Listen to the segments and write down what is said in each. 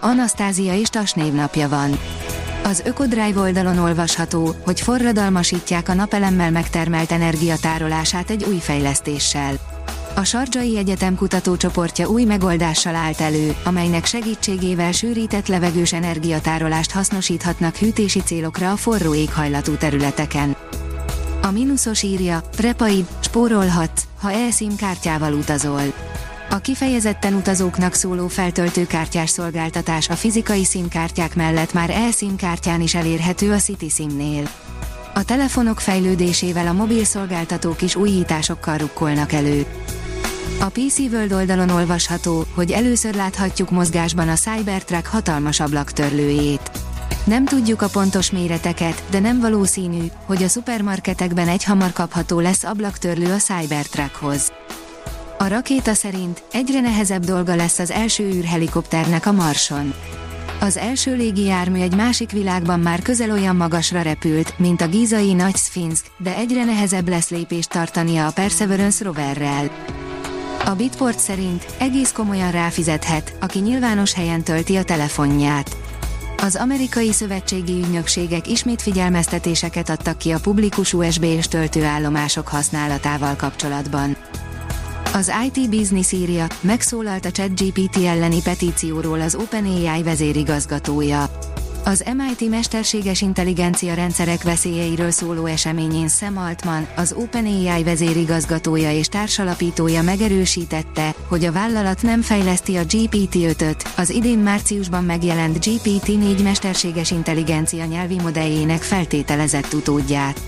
Anasztázia és Tas névnapja van. Az Ökodrive oldalon olvasható, hogy forradalmasítják a napelemmel megtermelt energiatárolását egy új fejlesztéssel. A Sardzsai Egyetem kutatócsoportja új megoldással állt elő, amelynek segítségével sűrített levegős energiatárolást hasznosíthatnak hűtési célokra a forró éghajlatú területeken. A mínuszos írja, Prepaid, spórolhatsz, ha e-SIM kártyával utazol. A kifejezetten utazóknak szóló feltöltőkártyás szolgáltatás a fizikai SIM-kártyák mellett már e-SIM kártyán is elérhető a City SIM-nél. A telefonok fejlődésével a mobil szolgáltatók is újításokkal rukkolnak elő. A PC World oldalon olvasható, hogy először láthatjuk mozgásban a Cybertruck hatalmas ablaktörlőjét. Nem tudjuk a pontos méreteket, de nem valószínű, hogy a szupermarketekben egyhamar kapható lesz ablaktörlő a Cybertruckhoz. A rakéta szerint egyre nehezebb dolga lesz az első űrhelikopternek a Marson. Az első légijármű egy másik világban már közel olyan magasra repült, mint a gízai Nagy Sphinx, de egyre nehezebb lesz lépést tartania a Perseverance roverrel. A Bitport szerint egész komolyan ráfizethet, aki nyilvános helyen tölti a telefonját. Az amerikai szövetségi ügynökségek ismét figyelmeztetéseket adtak ki a publikus USB és töltőállomások használatával kapcsolatban. Az IT Business írja, megszólalt a ChatGPT elleni petícióról az OpenAI vezérigazgatója. Az MIT mesterséges intelligencia rendszerek veszélyeiről szóló eseményén Sam Altman, az OpenAI vezérigazgatója és társalapítója megerősítette, hogy a vállalat nem fejleszti a GPT-5-öt, az idén márciusban megjelent GPT-4 mesterséges intelligencia nyelvi modelljének feltételezett utódját.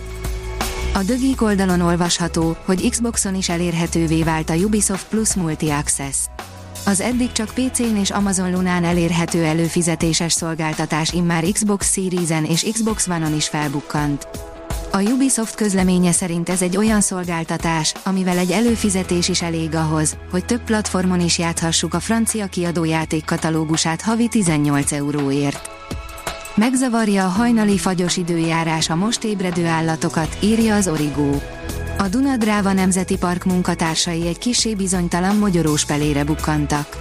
A Dögik oldalon olvasható, hogy Xboxon is elérhetővé vált a Ubisoft Plus Multi Access. Az eddig csak PC-n és Amazon Lunán elérhető előfizetéses szolgáltatás immár Xbox Series-en és Xbox One-on is felbukkant. A Ubisoft közleménye szerint ez egy olyan szolgáltatás, amivel egy előfizetés is elég ahhoz, hogy több platformon is játhassuk a francia kiadó játékkatalógusát havi 18 euróért. Megzavarja a hajnali fagyos időjárás a most ébredő állatokat, írja az Origó. A Dunadráva Nemzeti Park munkatársai egy kisé bizonytalan mogyorós pelére bukkantak.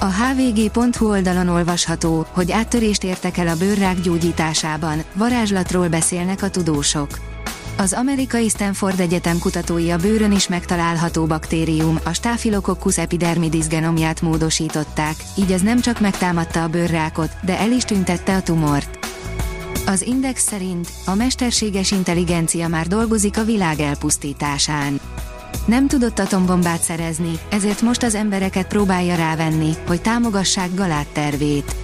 A hvg.hu oldalon olvasható, hogy áttörést értek el a bőrrák gyógyításában, varázslatról beszélnek a tudósok. Az amerikai Stanford Egyetem kutatói a bőrön is megtalálható baktérium, a Staphylococcus epidermidis genomját módosították, így ez nem csak megtámadta a bőrrákot, de el is tüntette a tumort. Az Index szerint a mesterséges intelligencia már dolgozik a világ elpusztításán. Nem tudott atombombát szerezni, ezért most az embereket próbálja rávenni, hogy támogassák Galát tervét.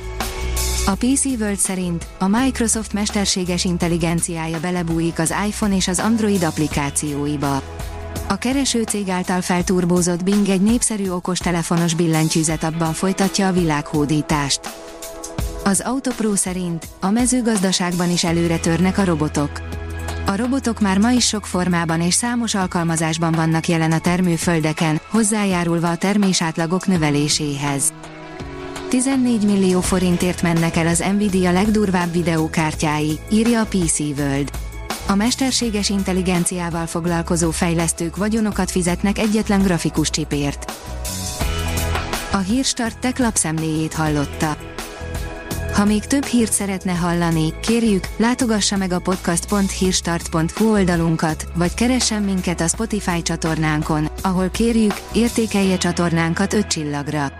A PC World szerint a Microsoft mesterséges intelligenciája belebújik az iPhone és az Android applikációiba. A kereső cég által felturbózott Bing egy népszerű okostelefonos billentyűzet abban folytatja a világhódítást. Az Autopro szerint a mezőgazdaságban is előre törnek a robotok. A robotok már ma is sok formában és számos alkalmazásban vannak jelen a termőföldeken, hozzájárulva a termésátlagok növeléséhez. 14 millió forintért mennek el az Nvidia legdurvább videókártyái, írja a PC World. A mesterséges intelligenciával foglalkozó fejlesztők vagyonokat fizetnek egyetlen grafikus csipért. A Hírstart tech lapszemléjét hallotta. Ha még több hírt szeretne hallani, kérjük, látogassa meg a podcast.hírstart.hu oldalunkat, vagy keressen minket a Spotify csatornánkon, ahol kérjük, értékelje csatornánkat 5 csillagra.